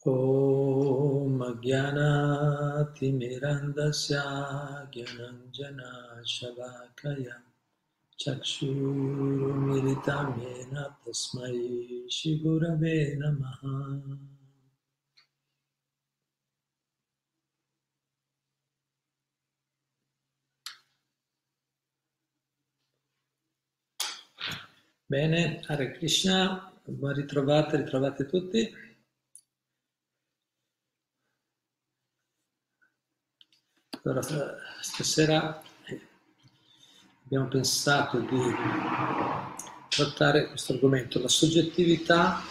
ॐ ज्ञानातिमिरन्दस्य ज्ञानञ्जनशलाकया चक्षुरुमिलितं येन तस्मै श्रीगुरवे नमः Bene, Hare Krishna, ben ritrovate, ritrovate tutti. Allora, stasera abbiamo pensato di trattare questo argomento, la soggettività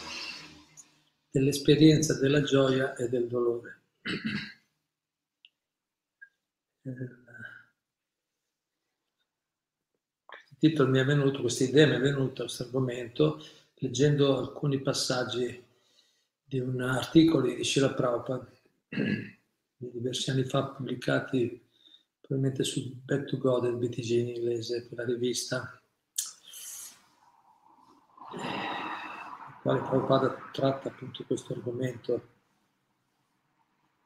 dell'esperienza della gioia e del dolore. Questo titolo mi è venuto, questa idea mi è venuta, questo argomento, leggendo alcuni passaggi di un articolo di Shila Prabhupada diversi anni fa pubblicati probabilmente su Back to God del BTG in inglese per la rivista quale Prabhupada tratta appunto questo argomento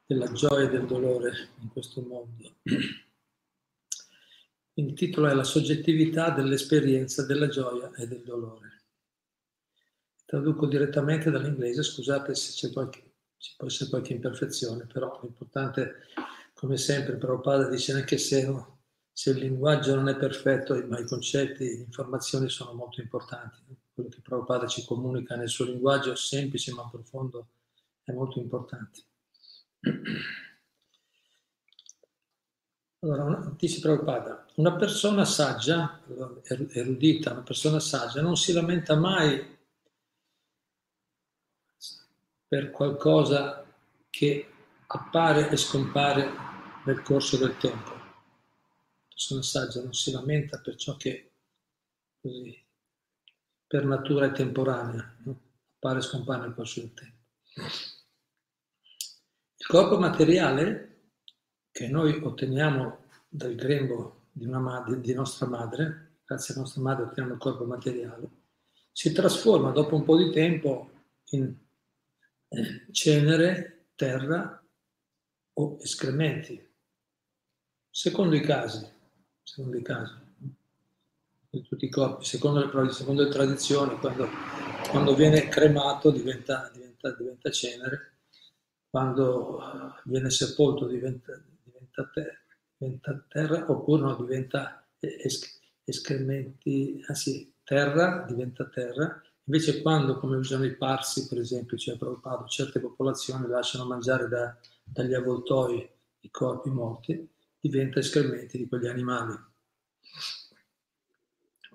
della gioia e del dolore in questo mondo. Il titolo è La soggettività dell'esperienza della gioia e del dolore. Traduco direttamente dall'inglese, scusate se c'è qualche, ci può essere qualche imperfezione, però l'importante, come sempre, Prabhupada dice anche se, se il linguaggio non è perfetto, ma i concetti, le informazioni sono molto importanti. Quello che Prabhupada ci comunica nel suo linguaggio semplice ma profondo è molto importante. Allora, dice Prabhupada, una persona saggia, erudita, una persona saggia non si lamenta mai per qualcosa che appare e scompare nel corso del tempo. Persona saggia non si lamenta per ciò che così per natura è temporanea, no? appare e scompare nel corso del tempo. Il corpo materiale che noi otteniamo dal grembo di, madre, di nostra madre, grazie a nostra madre otteniamo il corpo materiale, si trasforma dopo un po' di tempo in cenere, terra o escrementi. Secondo i casi, secondo i casi, di tutti i corpi, secondo le, secondo le tradizioni, quando, quando viene cremato diventa, diventa, diventa cenere, quando eh, viene sepolto diventa, diventa terra, terra oppure no, diventa escrementi, anzi terra diventa terra, invece quando, come usano i parsi per esempio, cioè Prabhupada, certe popolazioni lasciano mangiare da, dagli avvoltoi i corpi morti, diventa escrementi di quegli animali.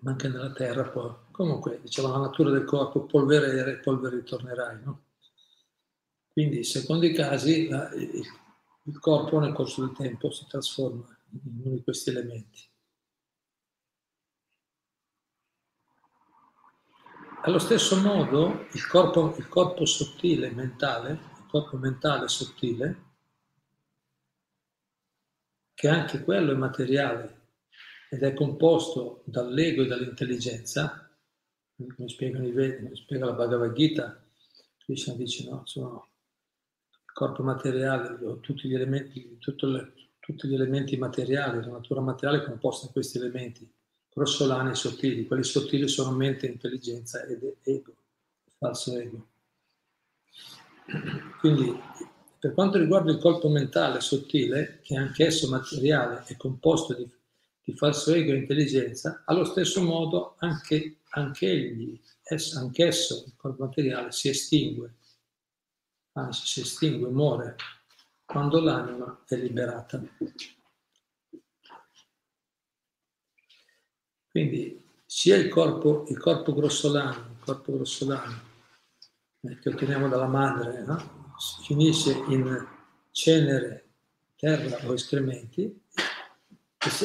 Ma anche nella terra poi. Comunque, diciamo, la natura del corpo, polvere e polvere ritornerai, no? Quindi, secondo i casi, la, il, il corpo nel corso del tempo si trasforma in uno di questi elementi. Allo stesso modo il corpo, il corpo sottile, mentale, il corpo mentale sottile, che anche quello è materiale ed è composto dall'ego e dall'intelligenza, come spiegano i Vedi, come spiega la Bhagavad Gita, Krishna dice no, sono corpo materiale, tutti gli elementi, le, tutti gli elementi materiali, la natura materiale è composta da questi elementi grossolani e sottili. Quelli sottili sono mente, intelligenza ed ego, falso ego. Quindi, per quanto riguarda il corpo mentale sottile, che anch'esso materiale è composto di, di falso ego e intelligenza, allo stesso modo anche, anche anch'esso, il corpo materiale, si estingue anzi si estingue, muore quando l'anima è liberata. Quindi sia il corpo, il corpo grossolano, il corpo grossolano eh, che otteniamo dalla madre, no? finisce in cenere, terra o escrementi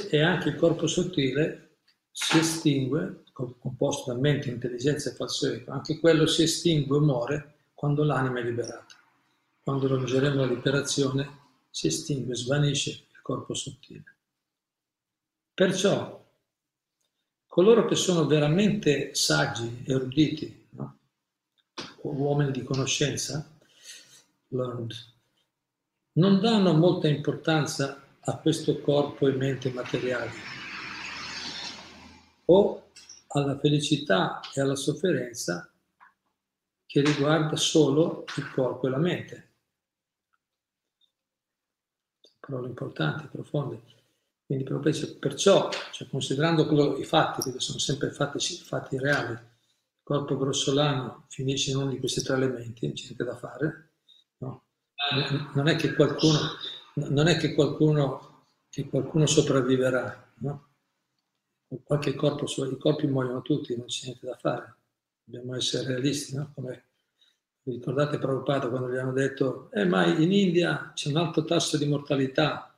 e anche il corpo sottile si estingue, composto da mente, intelligenza e falso ego, anche quello si estingue, muore quando l'anima è liberata. Quando raggiungeremo la liberazione si estingue, svanisce il corpo sottile. Perciò coloro che sono veramente saggi, eruditi, no? uomini di conoscenza, learned, non danno molta importanza a questo corpo e mente materiali o alla felicità e alla sofferenza che riguarda solo il corpo e la mente. Parole importanti, profonde. Quindi perciò, cioè, considerando quello, i fatti, che sono sempre fatti, fatti reali, il corpo grossolano finisce in uno di questi tre elementi, non c'è niente da fare. No? Non è che qualcuno, non è che qualcuno, che qualcuno sopravviverà, no? qualche corpo, i corpi muoiono tutti, non c'è niente da fare. Dobbiamo essere realisti, no? Come ricordate Prabhupada quando gli hanno detto, eh ma in India c'è un alto tasso di mortalità,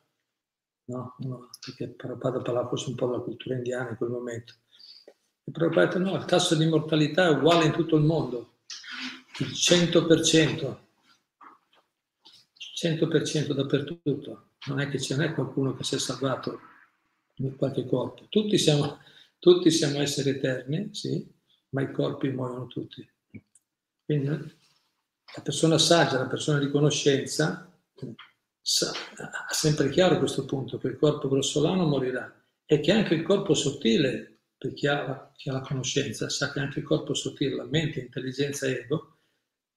no? no perché Prabhupada parlava forse un po' della cultura indiana in quel momento. E Prabhupada ha detto no, il tasso di mortalità è uguale in tutto il mondo, il 100%, 100% dappertutto. Non è che ce n'è qualcuno che si è salvato in qualche corpo. Tutti siamo, tutti siamo esseri eterni, sì, ma i corpi muoiono tutti. Quindi la persona saggia, la persona di conoscenza, ha sempre chiaro questo punto, che il corpo grossolano morirà e che anche il corpo sottile, per chi ha, chi ha la conoscenza, sa che anche il corpo sottile, la mente, intelligenza e ego,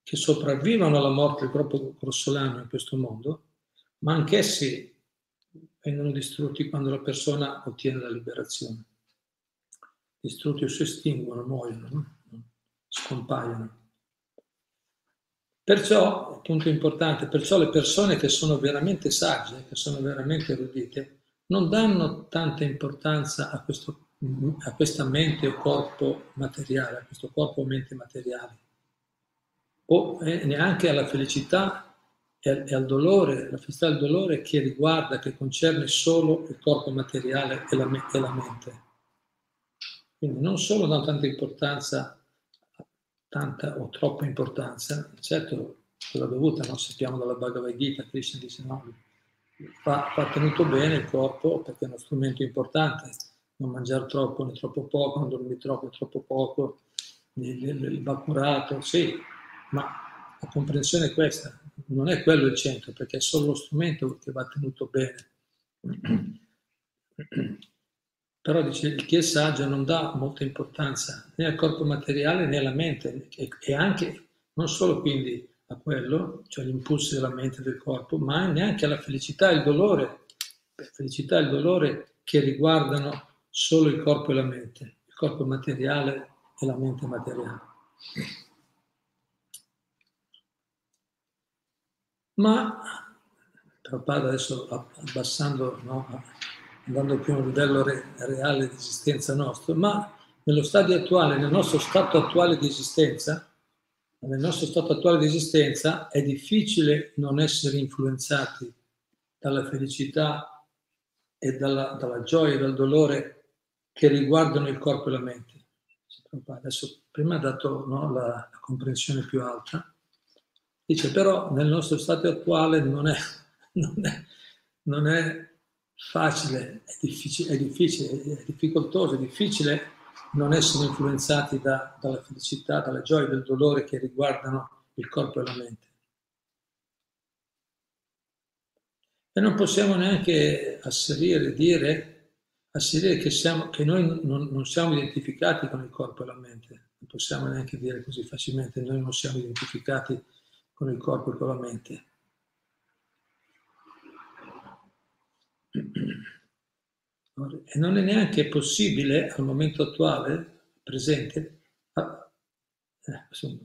che sopravvivono alla morte del corpo grossolano in questo mondo, ma anch'essi vengono distrutti quando la persona ottiene la liberazione. Distrutti o si estinguono, muoiono, no? scompaiono. Perciò, punto importante, perciò le persone che sono veramente sagge, che sono veramente erudite, non danno tanta importanza a, questo, a questa mente o corpo materiale, a questo corpo o mente materiale, o eh, neanche alla felicità e al dolore, la felicità e il dolore che riguarda, che concerne solo il corpo materiale e la, e la mente. Quindi non solo danno tanta importanza, tanta o troppa importanza, certo l'ha dovuta, no? sappiamo dalla Bhagavad Gita, Krishna dice no, va, va tenuto bene il corpo perché è uno strumento importante, non mangiare troppo né troppo poco, non dormire troppo né troppo poco, va curato, sì, ma la comprensione è questa, non è quello il centro, perché è solo lo strumento che va tenuto bene. Però dice, chi è saggio non dà molta importanza né al corpo materiale né alla mente e anche non solo quindi a quello, cioè gli impulsi della mente e del corpo, ma neanche alla felicità e il dolore, felicità e il dolore che riguardano solo il corpo e la mente, il corpo materiale e la mente materiale. Ma Prabhupada adesso abbassando, no, andando più a un livello re, reale di esistenza nostro, ma nello stadio attuale, nel nostro stato attuale di esistenza, nel nostro stato attuale di esistenza è difficile non essere influenzati dalla felicità e dalla, dalla gioia e dal dolore che riguardano il corpo e la mente. Adesso prima ha dato no, la, la comprensione più alta, Dice però nel nostro stato attuale non è, non è, non è facile, è difficile, è difficile, è difficoltoso, è difficile non essere influenzati da, dalla felicità, dalla gioia, dal dolore che riguardano il corpo e la mente. E non possiamo neanche asserire, dire, asserire che, siamo, che noi non, non siamo identificati con il corpo e la mente. Non possiamo neanche dire così facilmente, noi non siamo identificati con il corpo e con la mente. E non è neanche possibile al momento attuale, presente, eh,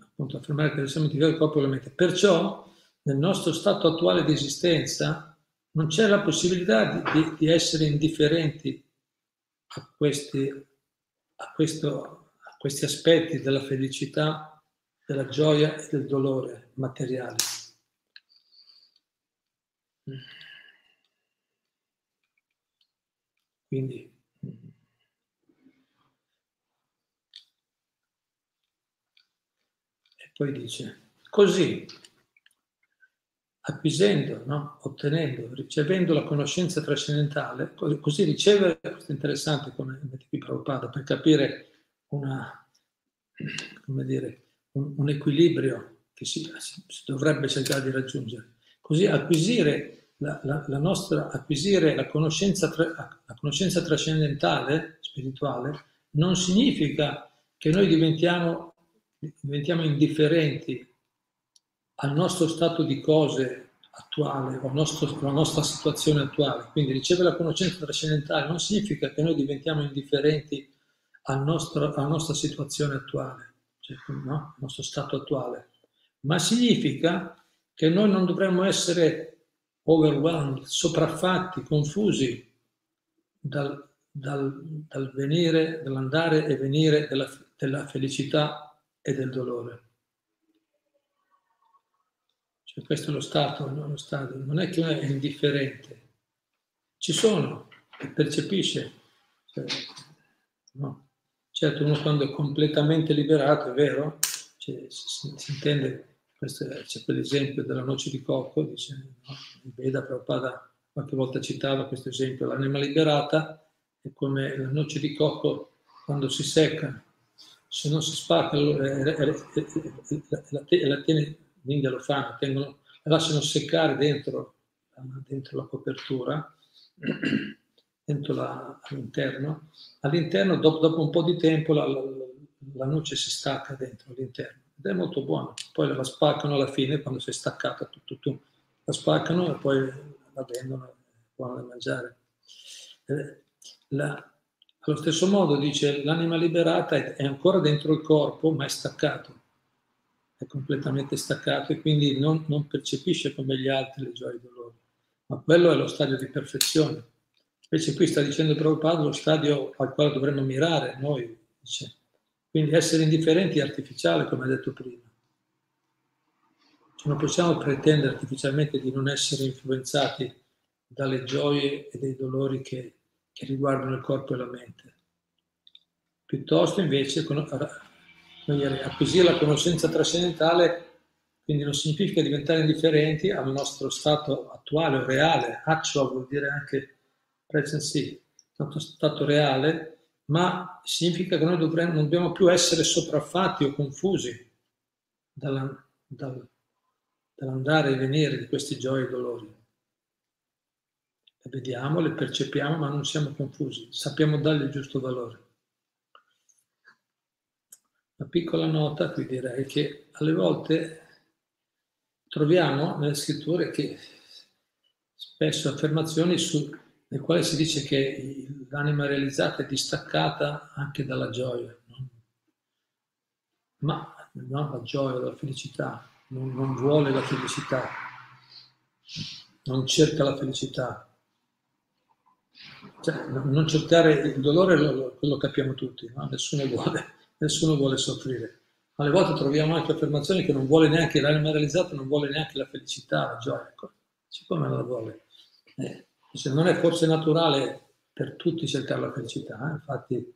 appunto, affermare che siamo identificati il corpo la mente. Perciò, nel nostro stato attuale di esistenza, non c'è la possibilità di, di, di essere indifferenti a questi, a, questo, a questi aspetti della felicità della gioia e del dolore materiale. Quindi e poi dice così acquisendo, no? ottenendo, ricevendo la conoscenza trascendentale, così ricevere, questo è interessante come mette qui Prabhupada, per capire una, dire, un, un equilibrio che si, si dovrebbe cercare di raggiungere. Così acquisire la, la, la, nostra, acquisire la conoscenza, la conoscenza trascendentale, spirituale, non significa che noi diventiamo, diventiamo indifferenti al nostro stato di cose attuale, o alla nostra situazione attuale. Quindi ricevere la conoscenza trascendentale non significa che noi diventiamo indifferenti al nostro, alla nostra situazione attuale, cioè, no? al nostro stato attuale, ma significa che noi non dovremmo essere overwhelmed, sopraffatti, confusi dal, dal, dal venire, dall'andare e venire della, della felicità e del dolore. Cioè, questo è lo stato, lo stato, non è che uno è indifferente, ci sono e percepisce. Cioè, no? Certo, uno quando è completamente liberato, è vero, cioè, si, si, intende, questo, c'è quell'esempio della noce di cocco, dice, no? il Veda Prabhupada qualche volta citava questo esempio, l'anima liberata è come la noce di cocco quando si secca, se non si spacca e la tiene, l'India lo fanno, tengono, la lasciano seccare dentro, dentro la copertura dentro la, all'interno. All'interno, dopo, dopo, un po' di tempo, la, la, la, noce si stacca dentro all'interno ed è molto buona. Poi la spaccano alla fine, quando è staccata, tu, tu, tu, la spaccano e poi la vendono, è buona da mangiare. Eh, la, allo stesso modo dice l'anima liberata è, è ancora dentro il corpo, ma è staccato è completamente staccato e quindi non, non, percepisce come gli altri le gioie e i dolori. Ma quello è lo stadio di perfezione. Invece qui sta dicendo Prabhupada lo stadio al quale dovremmo mirare noi. Dice. Quindi essere indifferenti è artificiale, come ha detto prima. Cioè non possiamo pretendere artificialmente di non essere influenzati dalle gioie e dei dolori che, che riguardano il corpo e la mente. Piuttosto invece acquisire la conoscenza trascendentale quindi non significa diventare indifferenti al nostro stato attuale o reale. Actual vuol dire anche presency, tanto stato reale, ma significa che noi dovremmo, non dobbiamo più essere sopraffatti o confusi dalla, dal, dall'andare e venire di questi gioie e dolori. Le vediamo, le percepiamo, ma non siamo confusi, sappiamo dargli il giusto valore. Una piccola nota qui direi che alle volte troviamo nelle scritture che spesso affermazioni su nel quale si dice che l'anima realizzata è distaccata anche dalla gioia, no? ma no, la gioia, la felicità, non, non, vuole la felicità, non cerca la felicità. Cioè, non cercare il dolore lo, lo capiamo tutti, no? nessuno, vuole, nessuno vuole soffrire. Alle volte troviamo anche affermazioni che non vuole neanche l'anima realizzata, non vuole neanche la felicità, la gioia. Ecco, siccome non la vuole. Eh Dice, non è forse naturale per tutti cercare la felicità, eh? infatti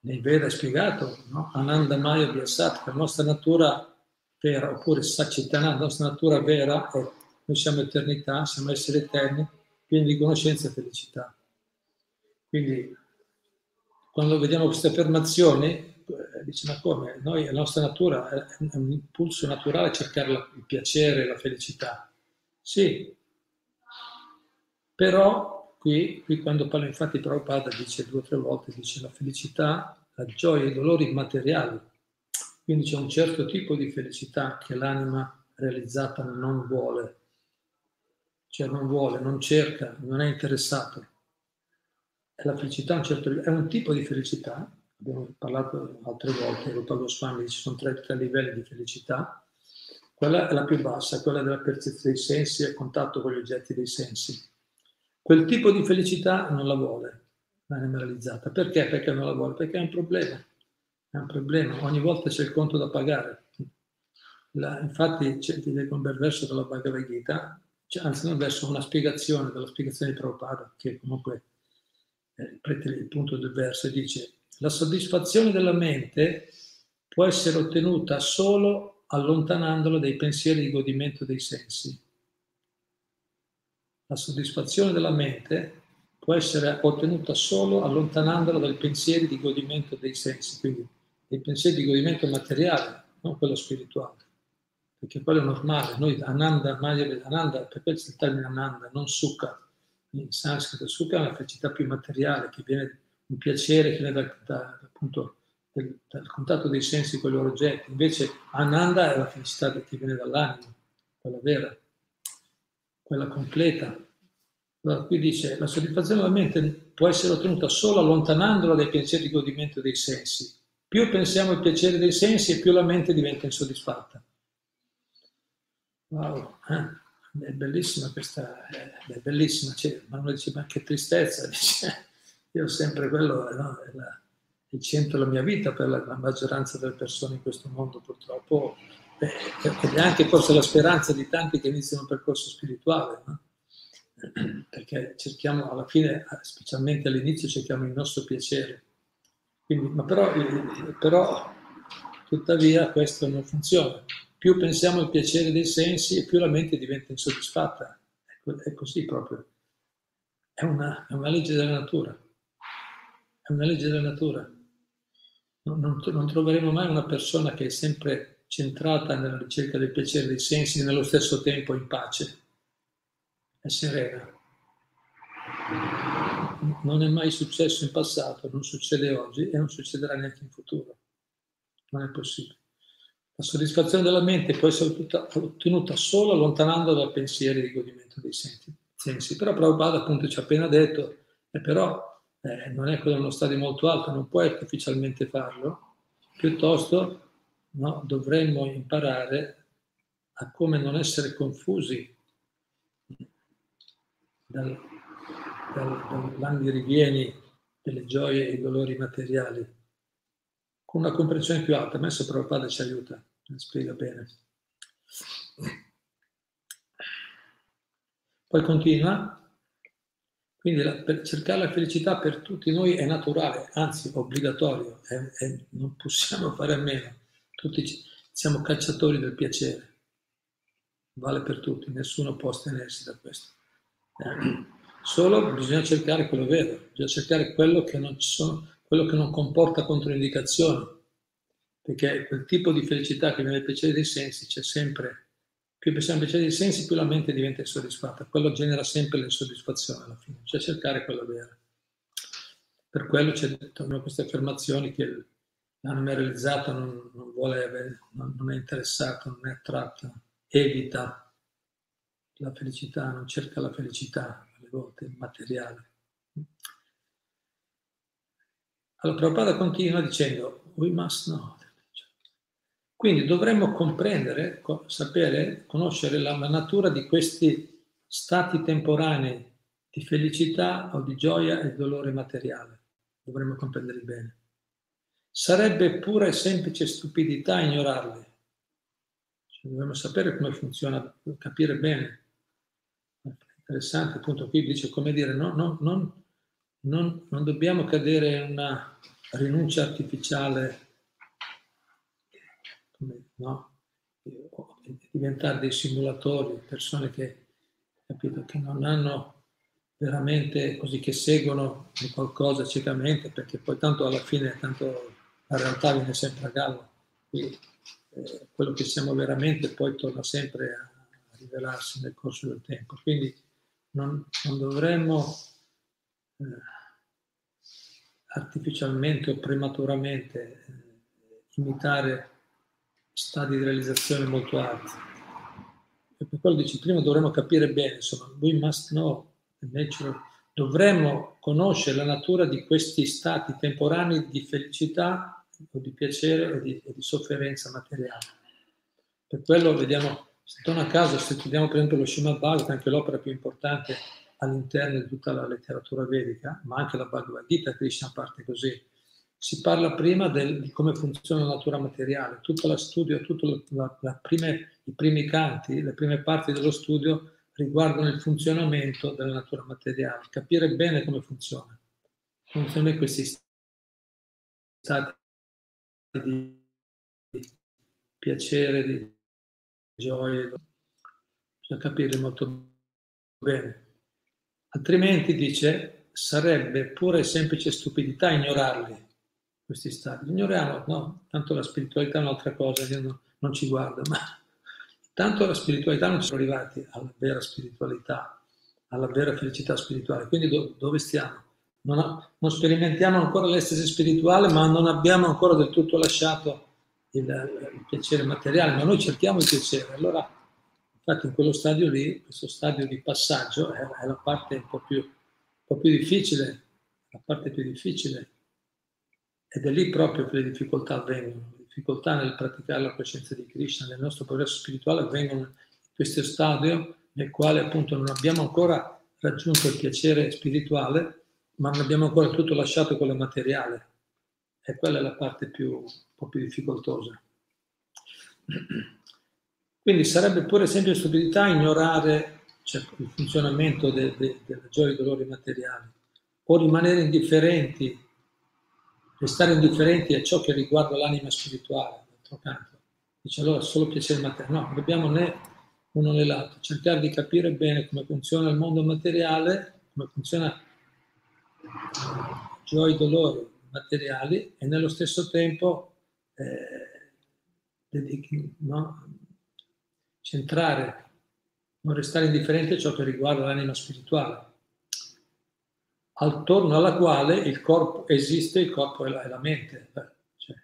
nei Veda è spiegato, no? Ananda Maya Vyasat, la nostra natura vera, oppure Sacitana, la nostra natura vera è noi siamo eternità, siamo esseri eterni, pieni di conoscenza e felicità. Quindi quando vediamo queste affermazioni, eh, dice ma come? Noi, la nostra natura è un impulso naturale cercare il piacere, la felicità. Sì, però qui, qui quando parla infatti Prabhupada dice due o tre volte, dice la felicità, la gioia e i dolori immateriali. Quindi c'è un certo tipo di felicità che l'anima realizzata non vuole, cioè non vuole, non cerca, non è interessato. È un certo è un tipo di felicità, abbiamo parlato altre volte, Rupa Goswami dice ci sono tre, tre livelli di felicità, quella è la più bassa, quella della percezione dei sensi e contatto con gli oggetti dei sensi. Quel tipo di felicità non la vuole l'anima realizzata. Perché? Perché non la vuole? Perché è un problema. È un problema. Ogni volta c'è il conto da pagare. La, infatti c'è ti leggo un bel verso della Bhagavad Gita, cioè, anzi non un verso, una spiegazione della spiegazione di Prabhupada, che comunque eh, il punto del verso dice la soddisfazione della mente può essere ottenuta solo allontanandola dai pensieri di godimento dei sensi la soddisfazione della mente può essere ottenuta solo allontanandola dai pensieri di godimento dei sensi, quindi dei pensieri di godimento materiale, non quello spirituale. perché quello è normale. Noi Ananda, Maya, Ananda, per questo il termine Ananda, non Sukha, in sanscrito Sukha è una felicità più materiale, che viene un piacere che viene da, da, appunto, del, dal contatto dei sensi con i loro oggetti. Invece Ananda è la felicità che viene dall'anima, quella vera, quella completa. Allora, qui dice, la soddisfazione della mente può essere ottenuta solo allontanandola dai pensieri di godimento dei sensi. Più pensiamo al piacere dei sensi e più la mente diventa insoddisfatta. Wow, eh? è bellissima questa, è bellissima, cioè, ma uno dice, ma che tristezza, dice, io sempre quello, no, è la, il centro della mia vita per la, la, maggioranza delle persone in questo mondo purtroppo, eh, ed è anche forse la speranza di tanti che iniziano un percorso spirituale, no? perché cerchiamo alla fine, specialmente all'inizio, cerchiamo il nostro piacere. Quindi, ma però, però, tuttavia, questo non funziona. Più pensiamo al piacere dei sensi più la mente diventa insoddisfatta. È così proprio. È una, è una legge della natura. È una legge della natura. Non, non, non troveremo mai una persona che è sempre centrata nella ricerca del piacere dei sensi e nello stesso tempo in pace è serena. Non è mai successo in passato, non succede oggi e non succederà neanche in futuro. Non è possibile. La soddisfazione della mente può essere ottenuta solo allontanando dal pensiero di godimento dei sensi. Però Prabhupada appunto ci ha appena detto, e però eh, non è quello uno stadio molto alto, non puoi artificialmente farlo, piuttosto no, dovremmo imparare a come non essere confusi dal, dal, dall'andirivieni delle gioie e i dolori materiali, con una comprensione più alta. A me Prabhupada ci aiuta, spiega bene. Poi continua, quindi la, per cercare la felicità per tutti noi è naturale, anzi obbligatorio, è, è, non possiamo fare a meno. Tutti siamo cacciatori del piacere, vale per tutti, nessuno può astenersi da questo. Solo bisogna cercare quello vero, bisogna cercare quello che non, sono, quello che non comporta controindicazioni, perché quel tipo di felicità che viene dal piacere dei sensi c'è sempre. Più pensiamo al piacere dei sensi, più la mente diventa insoddisfatta. Quello genera sempre l'insoddisfazione alla fine, bisogna cercare quello vero. Per quello c'è tornano queste affermazioni che l'anima realizzato non, non vuole, non, non è interessato, non è attratto, evita la felicità, non cerca la felicità alle volte materiale. Allora Prabhupada continua dicendo, we must know. Quindi dovremmo comprendere, sapere, conoscere la natura di questi stati temporanei di felicità o di gioia e dolore materiale. Dovremmo comprenderli bene. Sarebbe pura e semplice stupidità ignorarli. Cioè, dovremmo sapere come funziona, capire bene interessante, appunto qui dice come dire, no, no, non, non, non dobbiamo cadere in una rinuncia artificiale, no? diventare dei simulatori, persone che, capito, che non hanno veramente così che seguono qualcosa ciecamente, perché poi tanto alla fine tanto la realtà viene sempre a galla. Quindi, eh, quello che siamo veramente poi torna sempre a, a rivelarsi nel corso del tempo. Quindi non, non dovremmo eh, artificialmente o prematuramente eh, imitare stadi di realizzazione molto alti. E per quello dici, prima dovremmo capire bene, insomma, we must know the nature, dovremmo conoscere la natura di questi stati temporanei di felicità o di piacere o di, o di sofferenza materiale. Per quello vediamo se torna a caso, se studiamo per esempio lo Srimad Bhagavatam, anche l'opera più importante all'interno di tutta la letteratura vedica, ma anche la Bhagavad Gita, Krishna parte così, si parla prima del, di come funziona la natura materiale. Tutto lo studio, tutti i primi canti, le prime parti dello studio riguardano il funzionamento della natura materiale, capire bene come funziona. Funzionano questi stati di piacere, di gioie, bisogna capire molto bene. Altrimenti, dice, sarebbe pure semplice stupidità ignorarli, questi stati. Ignoriamo, no, tanto la spiritualità è un'altra cosa, non, non ci guarda, ma tanto la spiritualità non siamo arrivati alla vera spiritualità, alla vera felicità spirituale. Quindi do, dove stiamo? Non, ha, non, sperimentiamo ancora l'estasi spirituale, ma non abbiamo ancora del tutto lasciato il, il piacere materiale, ma noi cerchiamo il piacere. Allora, infatti in quello stadio lì, questo stadio di passaggio è, è la parte un po' più, un po' più difficile, la parte più difficile ed è lì proprio che le difficoltà avvengono. Le difficoltà nel praticare la coscienza di Krishna, nel nostro progresso spirituale, avvengono in questo stadio nel quale appunto non abbiamo ancora raggiunto il piacere spirituale, ma non abbiamo ancora tutto lasciato quello materiale. E quella è la parte più, un po' più difficoltosa. Quindi sarebbe pure semplice stupidità ignorare cioè, il funzionamento de, de, della gioia e dei dolori materiali o rimanere indifferenti restare indifferenti a ciò che riguarda l'anima spirituale, d'altro canto. Dice allora solo piacere materiale. No, dobbiamo né uno né l'altro, cercare di capire bene come funziona il mondo materiale, come funziona gioia e dolori materiali e nello stesso tempo eh, no? centrare, non restare indifferenti a ciò che riguarda l'anima spirituale attorno alla quale il corpo esiste, il corpo è la, è la mente. Cioè,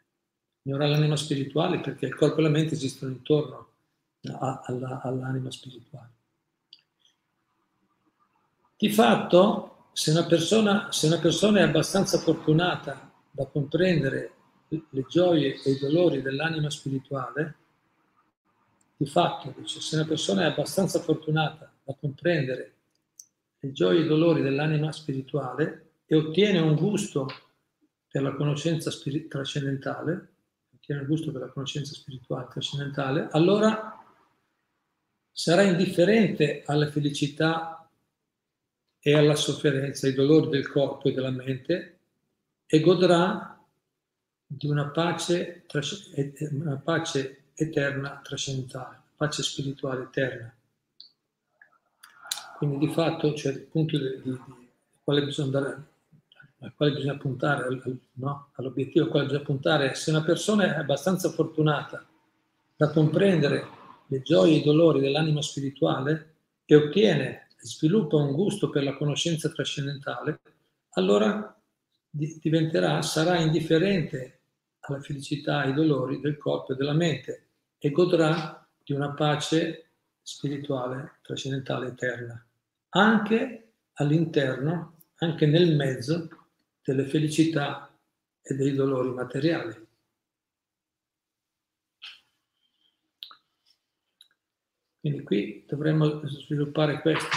ignorare l'anima spirituale perché il corpo e la mente esistono intorno a, alla, all'anima spirituale. Di fatto, se una, persona, se una persona è abbastanza fortunata da comprendere le gioie e i dolori dell'anima spirituale, di fatto, dice, se una persona è abbastanza fortunata da comprendere le gioie e i dolori dell'anima spirituale e ottiene un gusto per la conoscenza spir- trascendentale, ottiene il gusto per la conoscenza spirituale trascendentale, allora sarà indifferente alla felicità e alla sofferenza, ai dolori del corpo e della mente e godrà di una pace, una pace eterna trascendentale, pace spirituale eterna. Quindi di fatto c'è il punto di, di, quale andare, al quale bisogna puntare, no? all'obiettivo al quale bisogna puntare. Se una persona è abbastanza fortunata da comprendere le gioie e i dolori dell'anima spirituale e ottiene sviluppa un gusto per la conoscenza trascendentale, allora diventerà, sarà indifferente alla felicità ai dolori del corpo e della mente e godrà di una pace spirituale trascendentale eterna, anche all'interno, anche nel mezzo delle felicità e dei dolori materiali. Quindi qui dovremmo sviluppare questo,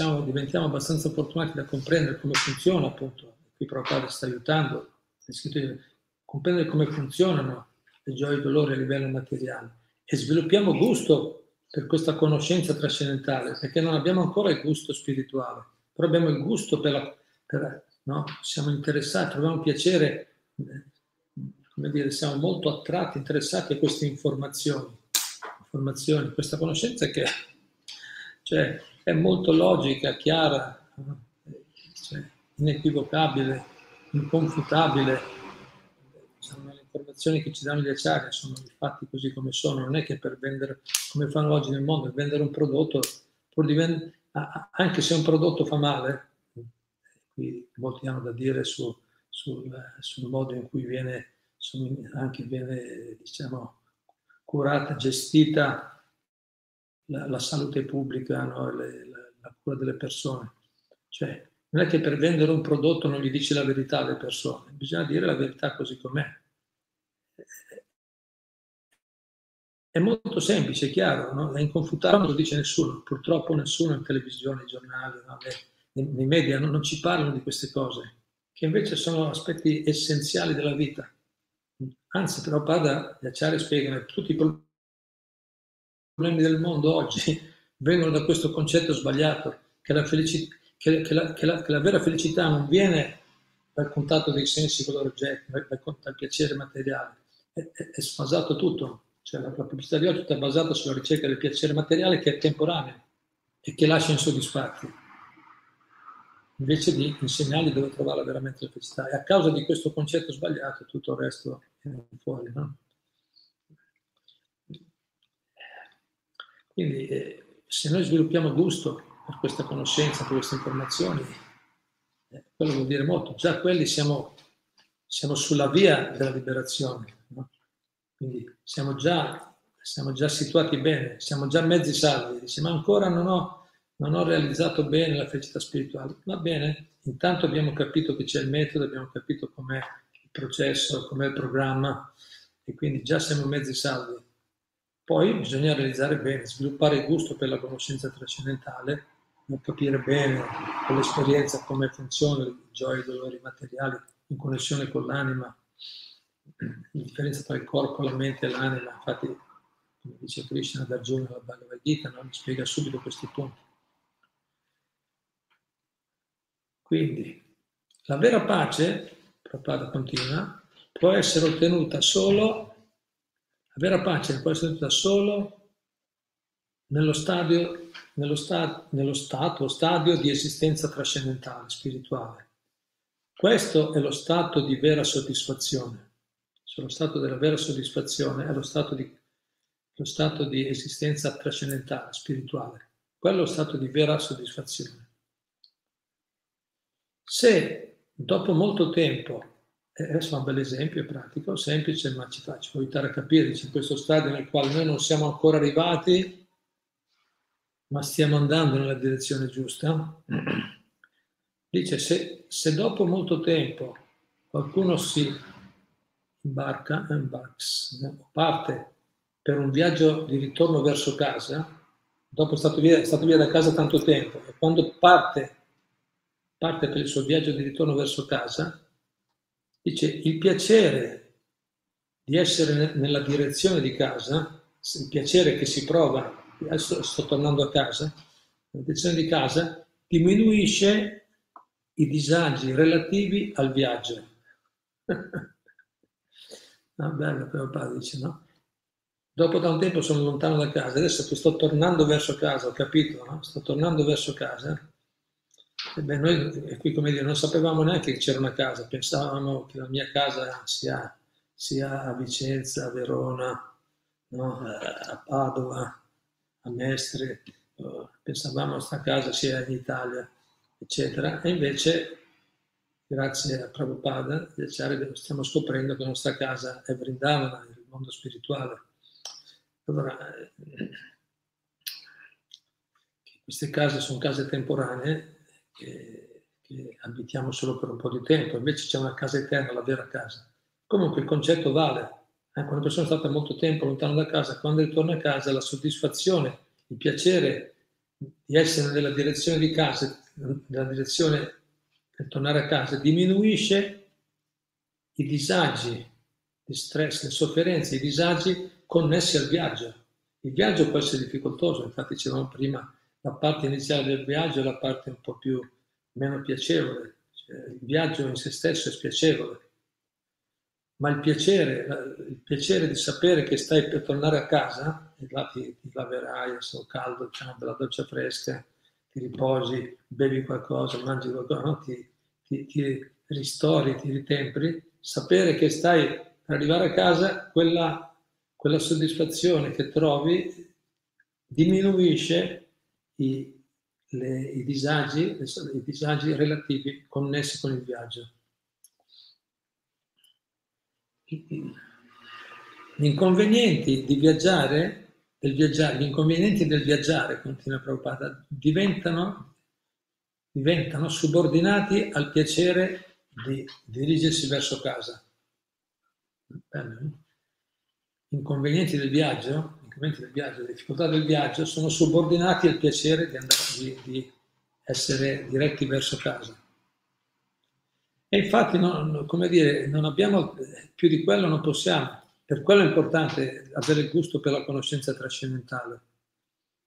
siamo, diventiamo abbastanza fortunati da comprendere come funziona, appunto, qui Prabhupada sta aiutando, è scritto, comprendere come funzionano le gioie e i dolori a livello materiale e sviluppiamo gusto per questa conoscenza trascendentale, perché non abbiamo ancora il gusto spirituale, però abbiamo il gusto per la... Per, no? Siamo interessati, troviamo piacere, come dire, siamo molto attratti, interessati a queste informazioni, informazioni questa conoscenza che cioè, è molto logica, chiara, cioè, inequivocabile, inconfutabile, sono le informazioni che ci danno gli acciari, sono i fatti così come sono, non è che per vendere, come fanno oggi nel mondo, per vendere un prodotto, vend- anche se un prodotto fa male, qui molti hanno da dire su, sul, sul, modo in cui viene, anche viene diciamo, curata, gestita la, la salute pubblica, no? Le, la, la cura delle persone. Cioè, non è che per vendere un prodotto non gli dici la verità alle persone, bisogna dire la verità così com'è. È molto semplice, è chiaro, no? è inconfutabile, non lo dice nessuno, purtroppo nessuno in televisione, nei giornali, no? nei, media non, non, ci parlano di queste cose, che invece sono aspetti essenziali della vita. Anzi, però Pada gli acciari spiegano tutti i problemi del mondo oggi vengono da questo concetto sbagliato, che la felicità che, che, la, che, la, la, vera felicità non viene dal contatto dei sensi con l'oggetto, dal, dal piacere materiale, è, è, è sfasato tutto. Cioè, la, la pubblicità di oggi è basata sulla ricerca del piacere materiale che è temporaneo e che lascia insoddisfatti, invece di insegnargli dove trovare veramente la felicità. E a causa di questo concetto sbagliato tutto il resto è fuori. No? Quindi eh, se noi sviluppiamo gusto per questa conoscenza, per queste informazioni, eh, quello vuol dire molto. Già quelli siamo, siamo sulla via della liberazione, no? quindi siamo già, siamo già, situati bene, siamo già mezzi salvi. Dice, ma ancora non ho, non ho realizzato bene la felicità spirituale. Va bene, intanto abbiamo capito che c'è il metodo, abbiamo capito com'è il processo, com'è il programma e quindi già siamo mezzi salvi. Poi bisogna realizzare bene, sviluppare il gusto per la conoscenza trascendentale, capire bene con l'esperienza come funzionano le gioie e i dolori materiali in connessione con l'anima, la differenza tra il corpo, la mente e l'anima. Infatti, come dice Krishna ad Arjuna nella Bhagavad Gita, no? mi spiega subito questi punti. Quindi, la vera pace, Prabhupada continua, può essere ottenuta solo la vera pace può essere ottenuta solo nello, stadio, nello, sta, nello stato, stadio di esistenza trascendentale, spirituale. Questo è lo stato di vera soddisfazione. Lo stato della vera soddisfazione è lo stato di, lo stato di esistenza trascendentale, spirituale. Quello è lo stato di vera soddisfazione. Se dopo molto tempo adesso è un bel esempio, pratico, semplice, ma ci, fa, ci può aiutare a capire. C'è questo stadio nel quale noi non siamo ancora arrivati, ma stiamo andando nella direzione giusta. Dice, se, se dopo molto tempo qualcuno si imbarca, imbarks, parte per un viaggio di ritorno verso casa, dopo è stato via, è stato via da casa tanto tempo, e quando parte, parte per il suo viaggio di ritorno verso casa, Dice, il piacere di essere nella direzione di casa, il piacere che si prova, adesso sto tornando a casa, nella direzione di casa, diminuisce i disagi relativi al viaggio. no, bello, Prabhupada dice, no? Dopo da un tempo sono lontano da casa, adesso che sto tornando verso casa, ho capito, no? Sto tornando verso casa, beh, noi qui come dire, non sapevamo neanche che c'era una casa, pensavamo che la mia casa sia, sia a Vicenza, a Verona, no? a Padova, a Mestre, pensavamo che questa casa sia in Italia, eccetera. E invece, grazie a Prabhupada, stiamo scoprendo che la nostra casa è Vrindavana, il mondo spirituale. Allora, queste case sono case temporanee che, che abitiamo solo per un po' di tempo, invece c'è una casa eterna, la vera casa. Comunque il concetto vale. Eh, quando una persona è stata molto tempo lontano da casa, quando ritorna a casa, la soddisfazione, il piacere di essere nella direzione di casa, nella direzione per tornare a casa, diminuisce i disagi, gli stress, le sofferenze, i disagi connessi al viaggio. Il viaggio può essere difficoltoso, infatti dicevamo prima, la parte iniziale del viaggio è la parte un po' più meno piacevole. Cioè, il viaggio in se stesso è spiacevole, ma il piacere, il piacere di sapere che stai per tornare a casa, e là ti, ti laverai, è solo caldo, c'è una bella doccia fresca, ti riposi, bevi qualcosa, mangi qualcosa, no? ti, ti, ti ristori, ti ritempri, sapere che stai per arrivare a casa, quella, quella soddisfazione che trovi diminuisce i, le, i, disagi, i disagi relativi connessi con il viaggio. Gli inconvenienti viaggiare, del viaggiare, gli inconvenienti del viaggiare, continua Prabhupada, diventano, diventano subordinati al piacere di dirigersi verso casa. Inconvenienti del viaggio momenti del viaggio, le difficoltà del viaggio sono subordinati al piacere di, andare, di, di essere diretti verso casa. E infatti, non, come dire, non abbiamo più di quello, non possiamo. Per quello è importante avere il gusto per la conoscenza trascendentale.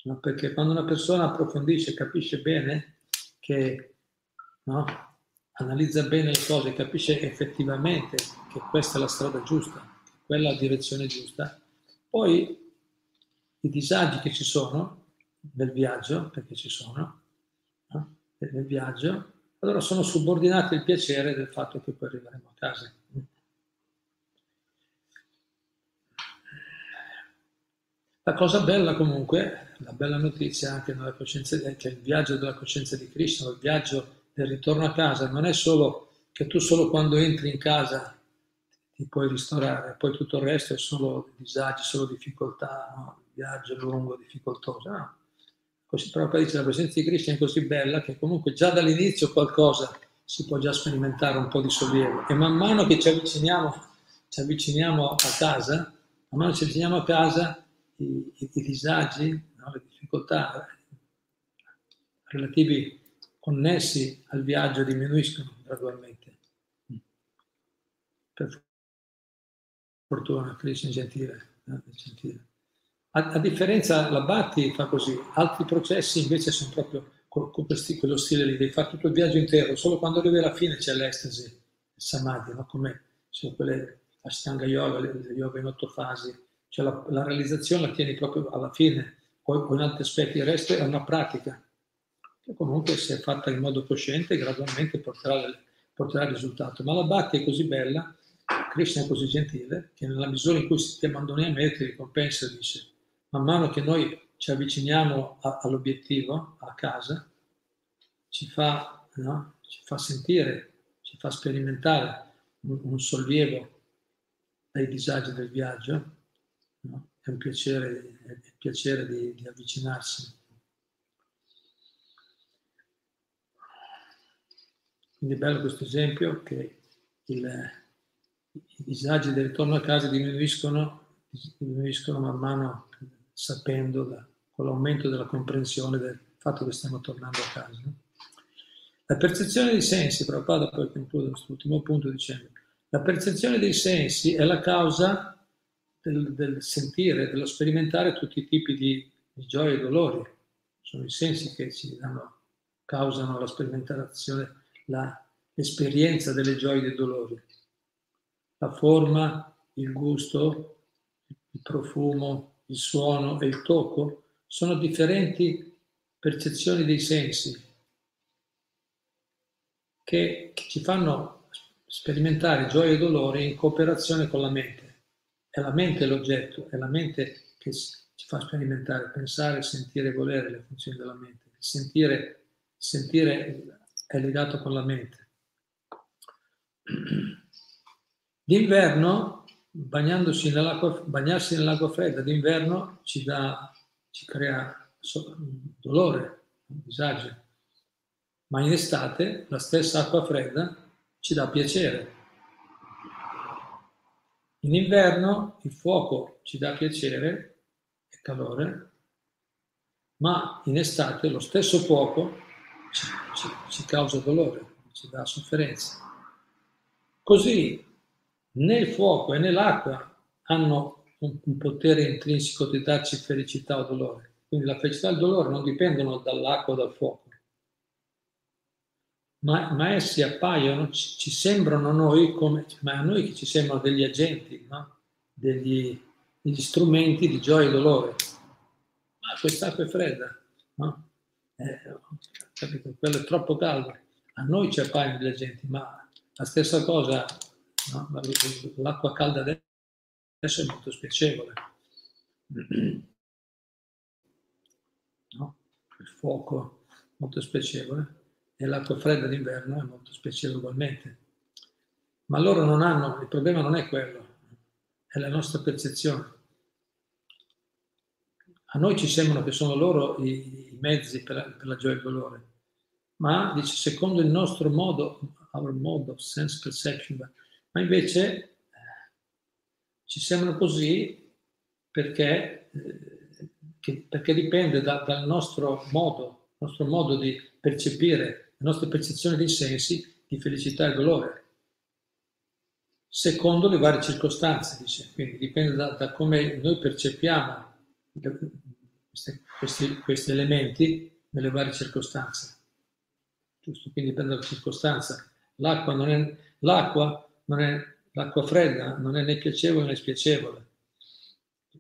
No? Perché quando una persona approfondisce, capisce bene che no? analizza bene le cose, capisce effettivamente che questa è la strada giusta, quella è la direzione giusta, poi i disagi che ci sono nel viaggio, perché ci sono, no? nel viaggio, allora sono subordinati al piacere del fatto che poi arriveremo a casa. La cosa bella comunque, la bella notizia anche nella coscienza, che il viaggio della coscienza di Krishna, il viaggio del ritorno a casa, non è solo che tu solo quando entri in casa ti puoi ristorare, poi tutto il resto è solo disagi, solo difficoltà, no? Viaggio lungo, difficoltoso. No. Così proprio dice la presenza di Krishna è così bella che comunque già dall'inizio qualcosa si può già sperimentare un po' di sollievo e man mano che ci avviciniamo, ci avviciniamo a casa, man mano che ci avviciniamo a casa i, i, i disagi, no? le difficoltà relativi connessi al viaggio diminuiscono gradualmente. Per fortuna, Krishna è gentile. Eh, gentile. A, a, differenza, la Bhatti fa così, altri processi invece sono proprio con, con questi, quello stile lì, devi fare tutto il viaggio intero, solo quando arrivi alla fine c'è l'estasi, il samadhi, no? come sono quelle Ashtanga Yoga, le, le yoga in otto fasi, cioè la, la, realizzazione la tieni proprio alla fine, poi in altri aspetti, il resto è una pratica che comunque se fatta in modo cosciente gradualmente porterà, porterà risultato. Ma la Bhakti è così bella, Krishna è così gentile, che nella misura in cui ti abbandoni a me ti ricompensa, dice, man mano che noi ci avviciniamo a, all'obiettivo, a casa, ci fa, no? ci fa sentire, ci fa sperimentare un, un sollievo dai disagi del viaggio, no? è un piacere, è un piacere di, di avvicinarsi. Quindi è bello questo esempio che il, i disagi del ritorno a casa diminuiscono, diminuiscono man mano sapendo da, con l'aumento della comprensione del fatto che stiamo tornando a casa. La percezione dei sensi, Prabhupada poi conclude questo ultimo punto dicendo, la percezione dei sensi è la causa del, del sentire, dello sperimentare tutti i tipi di, di gioie e dolori. Sono i sensi che ci danno, causano la sperimentazione l'esperienza delle gioie e dei dolori. La forma, il gusto, il profumo, il suono e il tocco sono differenti percezioni dei sensi che ci fanno sperimentare gioia e dolore in cooperazione con la mente. È la mente l'oggetto, è la mente che ci fa sperimentare, pensare, sentire e volere le funzioni della mente. Il sentire, sentire è legato con la mente. D'inverno, bagnandosi nell'acqua, bagnarsi nell'acqua fredda d'inverno ci, dà, ci crea dolore, disagio, ma in estate la stessa acqua fredda ci dà piacere. In inverno il fuoco ci dà piacere e calore, ma in estate lo stesso fuoco ci, ci, ci causa dolore, ci dà sofferenza. Così né il fuoco e né l'acqua hanno un, potere intrinseco di darci felicità o dolore. Quindi la felicità e il dolore non dipendono dall'acqua o dal fuoco, ma, ma essi appaiono, ci, ci, sembrano noi come, ma a noi che ci sembrano degli agenti, no? degli, degli, strumenti di gioia e dolore. Ma quest'acqua è fredda, no? Eh, capito? Quello è troppo caldo. A noi ci appaiono degli agenti, ma la stessa cosa, no? l'acqua calda adesso è molto spiacevole. No? Il fuoco molto spiacevole e l'acqua fredda d'inverno è molto spiacevole ugualmente. Ma loro non hanno, il problema non è quello, è la nostra percezione. A noi ci sembrano che sono loro i, i mezzi per la, per la gioia e il dolore, ma dice secondo il nostro modo, our mode of sense perception, ma invece eh, ci sembrano così perché, eh, perché dipende da, dal nostro modo, nostro modo di percepire, la nostra percezione dei sensi di felicità e dolore secondo le varie circostanze, dice. Quindi dipende da, da come noi percepiamo questi, questi, elementi nelle varie circostanze. Giusto? Quindi dipende dalla circostanza. L'acqua è, l'acqua non è l'acqua fredda, non è né piacevole né spiacevole.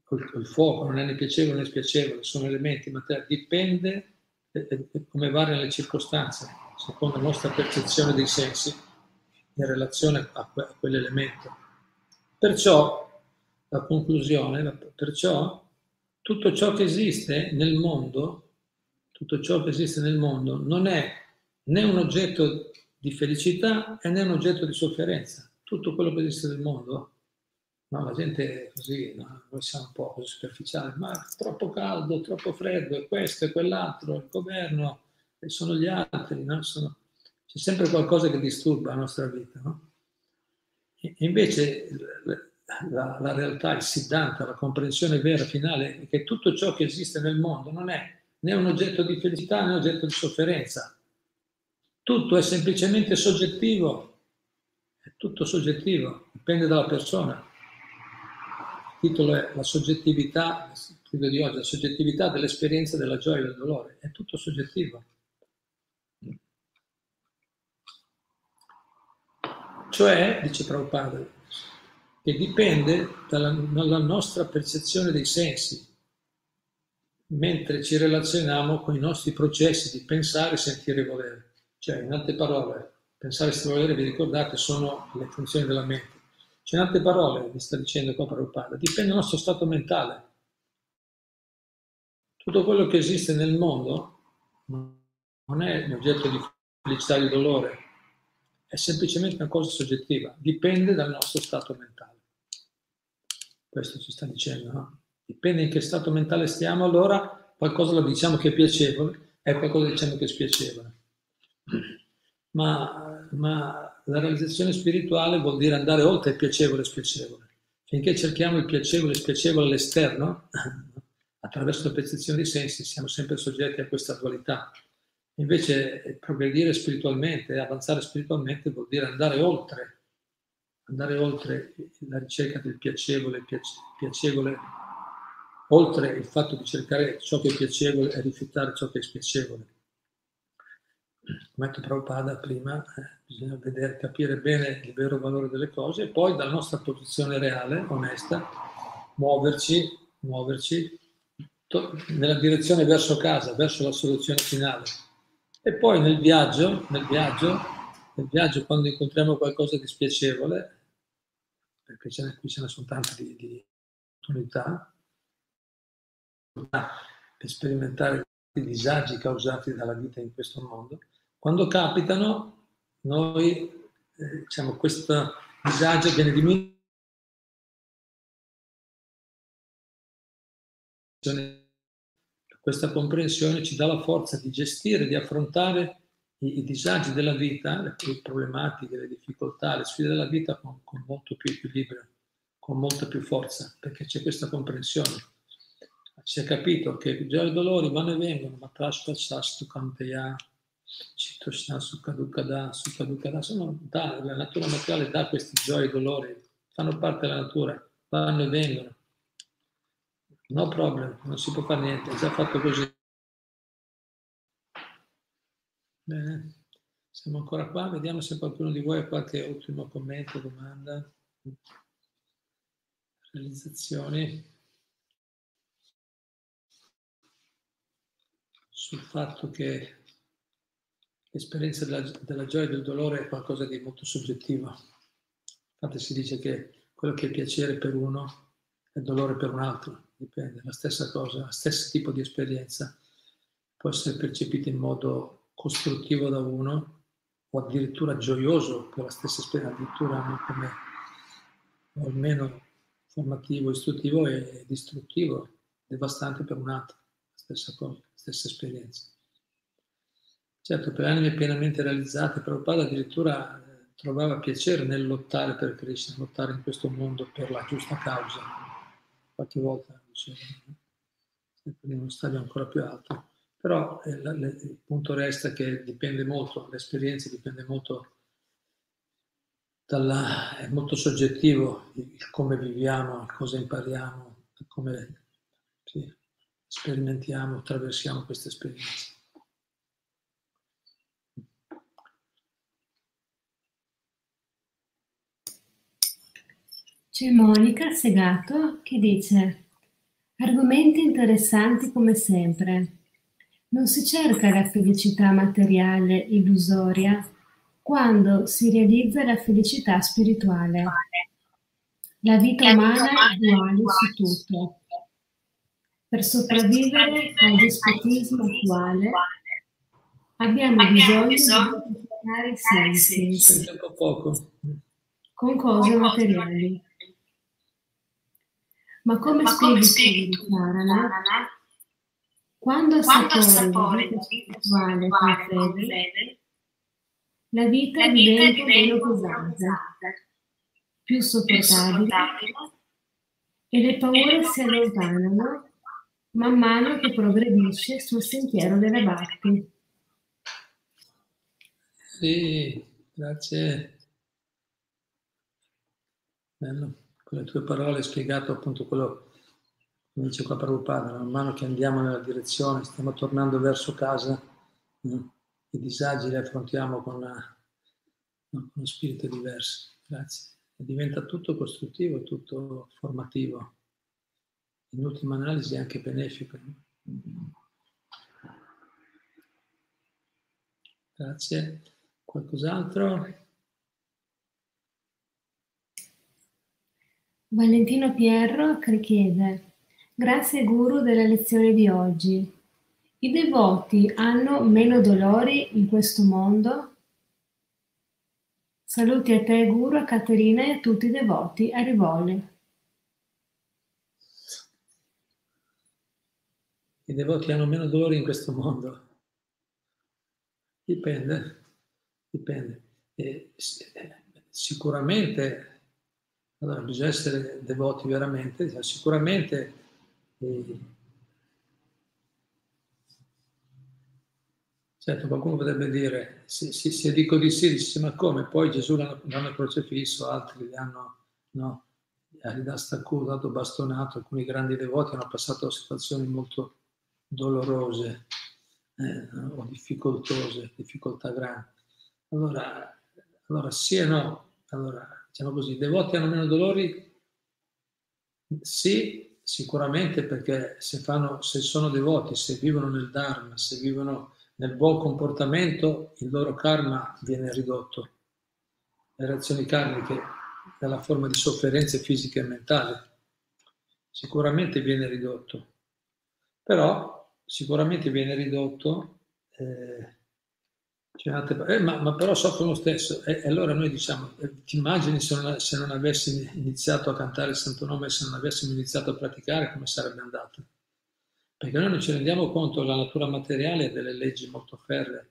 Il, il fuoco non è né piacevole né spiacevole, sono elementi materiali. Dipende eh, eh, come variano le circostanze, secondo la nostra percezione dei sensi in relazione a, que- a quell'elemento. Perciò, la conclusione, perciò tutto ciò che esiste nel mondo, tutto ciò che esiste nel mondo non è né un oggetto di felicità né un oggetto di sofferenza. Tutto quello che esiste nel mondo No, la gente è così, no? noi siamo un po' superficiali, ma è troppo caldo, troppo freddo, è questo, è quell'altro, il governo, e sono gli altri, no? sono... c'è sempre qualcosa che disturba la nostra vita. No? E invece la, la, realtà, il Siddhanta, la comprensione vera finale è che tutto ciò che esiste nel mondo non è né un oggetto di felicità né un oggetto di sofferenza. Tutto è semplicemente soggettivo, è tutto soggettivo, dipende dalla persona titolo è La soggettività, il titolo di oggi, la soggettività dell'esperienza della gioia e del dolore. È tutto soggettivo. Cioè, dice Prabhupada, che dipende dalla, dalla nostra percezione dei sensi, mentre ci relazioniamo con i nostri processi di pensare, sentire e volere. Cioè, in altre parole, pensare e volere, vi ricordate, sono le funzioni della mente. Cioè, in altre parole, vi sta dicendo qua Prabhupada, dipende dal nostro stato mentale. Tutto quello che esiste nel mondo non è un oggetto di felicità e di dolore, è semplicemente una cosa soggettiva, dipende dal nostro stato mentale. Questo ci sta dicendo, no? Dipende in che stato mentale stiamo, allora qualcosa lo diciamo che è piacevole e qualcosa diciamo che è spiacevole. Ma, ma la realizzazione spirituale vuol dire andare oltre il piacevole e spiacevole. Finché cerchiamo il piacevole e spiacevole all'esterno, attraverso la percezione dei sensi, siamo sempre soggetti a questa dualità. Invece progredire spiritualmente, avanzare spiritualmente vuol dire andare oltre, andare oltre la ricerca del piacevole, piacevole, oltre il fatto di cercare ciò che è piacevole e rifiutare ciò che è spiacevole come detto Prabhupada prima, eh, bisogna vedere, capire bene il vero valore delle cose e poi dalla nostra posizione reale, onesta, muoverci, muoverci to- nella direzione verso casa, verso la soluzione finale. E poi nel viaggio, nel viaggio, nel viaggio quando incontriamo qualcosa di spiacevole, perché ce ne, qui ce ne sono tante di, di opportunità, per sperimentare i disagi causati dalla vita in questo mondo, quando capitano, noi, eh, diciamo, questo disagio viene diminuito. Questa comprensione ci dà la forza di gestire, di affrontare i, i disagi della vita, le, le, problematiche, le difficoltà, le sfide della vita con, con molto più equilibrio, con molta più forza, perché c'è questa comprensione. Si è capito che già i dolori vanno e vengono, ma Trashpa Sastu Kanteya Citoshna Sukadukada, Sukadukada, sono da, la natura materiale dà questi gioie e dolori, fanno parte della natura, vanno e vengono. No problem, non si può fare niente, è già fatto così. Bene, siamo ancora qua, vediamo se qualcuno di voi ha qualche ultimo commento, domanda, realizzazioni sul fatto che l'esperienza della, della, gioia e del dolore è qualcosa di molto soggettivo. Infatti si dice che quello che è piacere per uno è dolore per un altro, dipende, la stessa cosa, lo stesso tipo di esperienza può essere percepita in modo costruttivo da uno o addirittura gioioso per la stessa esperienza, addirittura non come, o almeno formativo, istruttivo e distruttivo, devastante per un altro, la stessa cosa, la stessa esperienza. Certo, per anime pienamente realizzate, Prabhupada addirittura eh, trovava piacere nel lottare per Krishna, lottare in questo mondo per la giusta causa. Qualche volta diceva, sempre in uno stadio ancora più alto. Però eh, il punto resta che dipende molto, l'esperienza dipende molto dalla, è molto soggettivo il come viviamo, il cosa impariamo, come sì, sperimentiamo, attraversiamo queste esperienze. C'è Monica Segato che dice argomenti interessanti come sempre. Non si cerca la felicità materiale illusoria quando si realizza la felicità spirituale. La vita umana è uguale su tutto. Per sopravvivere al despotismo attuale abbiamo bisogno di i sensi con cose materiali. Ma come spieghi tu, Sarana, quando assapori la vita spirituale con fede, la vita diventa meno pesante, più sopportabile e le paure si allontanano man mano che progredisce sul sentiero delle Bhakti. Sì, grazie. Bello. Con le tue parole hai spiegato appunto quello che dice qua Prabhupada, man mano che andiamo nella direzione, stiamo tornando verso casa, no? i disagi li affrontiamo con, una, con uno spirito diverso. Grazie. E diventa tutto costruttivo, tutto formativo. In ultima analisi anche benefico. Grazie. Qualcos'altro? Valentino Pierro chiede, grazie guru della lezione di oggi. I devoti hanno meno dolori in questo mondo? Saluti a te, Guru, a Caterina e a tutti i devoti. A Rivoli. I devoti hanno meno dolori in questo mondo? Dipende, dipende. E, sicuramente, allora bisogna essere devoti veramente, sicuramente eh, Certo, qualcuno potrebbe dire, se, se, se dico di sì, dice, ma come? Poi Gesù l'hanno, crocefisso, altri li hanno, no, dato bastonato, alcuni grandi devoti hanno passato situazioni molto dolorose eh, o difficoltose, difficoltà grandi. Allora, allora sì e no. Allora, diciamo così, devoti hanno meno dolori? Sì, sicuramente perché se, fanno, se sono devoti, se vivono nel Dharma, se vivono nel buon comportamento il loro karma viene ridotto. Le reazioni karmiche nella forma di sofferenze fisiche e mentali sicuramente viene ridotto. Però sicuramente viene ridotto, eh, eh, ma, ma, però soffrono lo stesso. E, e, allora noi diciamo, eh, ti immagini se non, se non avessi iniziato a cantare il Santo Nome, se non avessimo iniziato a praticare, come sarebbe andato? Perché noi non ci rendiamo conto che la natura materiale delle leggi molto ferree.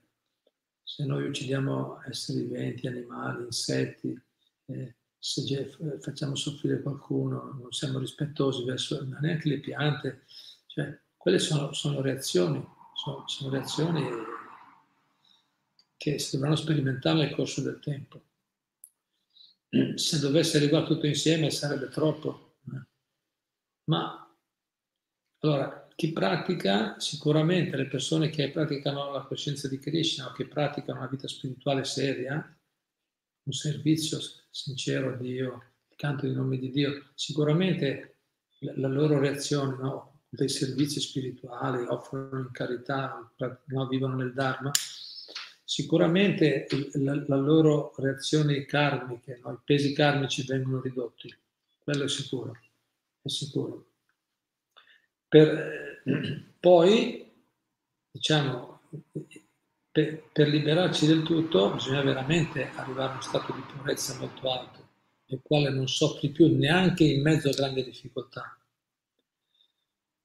Se noi uccidiamo esseri viventi, animali, insetti, eh, se facciamo soffrire qualcuno, non siamo rispettosi verso neanche le piante, cioè, quelle sono, sono reazioni, sono, sono, reazioni che si dovranno sperimentare nel corso del tempo. Se dovesse arrivare tutto insieme sarebbe troppo. Eh. Ma allora, chi pratica, sicuramente le persone che praticano la coscienza di Krishna o che praticano una vita spirituale seria, un servizio sincero a Dio, il canto di nome di Dio, sicuramente la, loro reazione no, dei servizi spirituali, offrono in carità, no, vivono nel Dharma, sicuramente la, la loro reazione karmiche, no, i pesi karmici vengono ridotti, quello è sicuro, è sicuro. Per, poi, diciamo, per, per, liberarci del tutto bisogna veramente arrivare a uno stato di purezza molto alto, nel quale non soffri più neanche in mezzo a grandi difficoltà.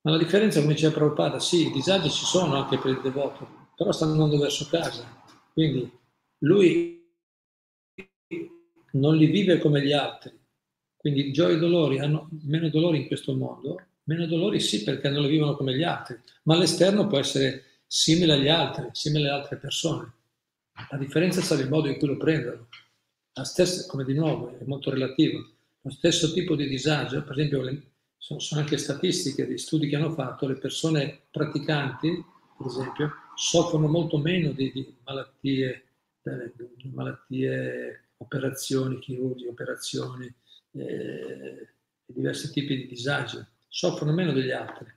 Ma la differenza, come diceva Prabhupada, sì, i disagi ci sono anche per il devoto, però sta andando verso casa. Quindi lui non li vive come gli altri. Quindi gioie e dolori hanno meno dolori in questo mondo, Meno dolori sì, perché non lo vivono come gli altri, ma l'esterno può essere simile agli altri, simile alle altre persone. La differenza sarà il modo in cui lo prendono. La stessa, come di nuovo, è molto relativo. Lo stesso tipo di disagio, per esempio, le, sono, sono anche statistiche di studi che hanno fatto, le persone praticanti, per esempio, soffrono molto meno di, di malattie, di malattie, operazioni chirurgiche, operazioni, eh, diversi tipi di disagi soffrono meno degli altri.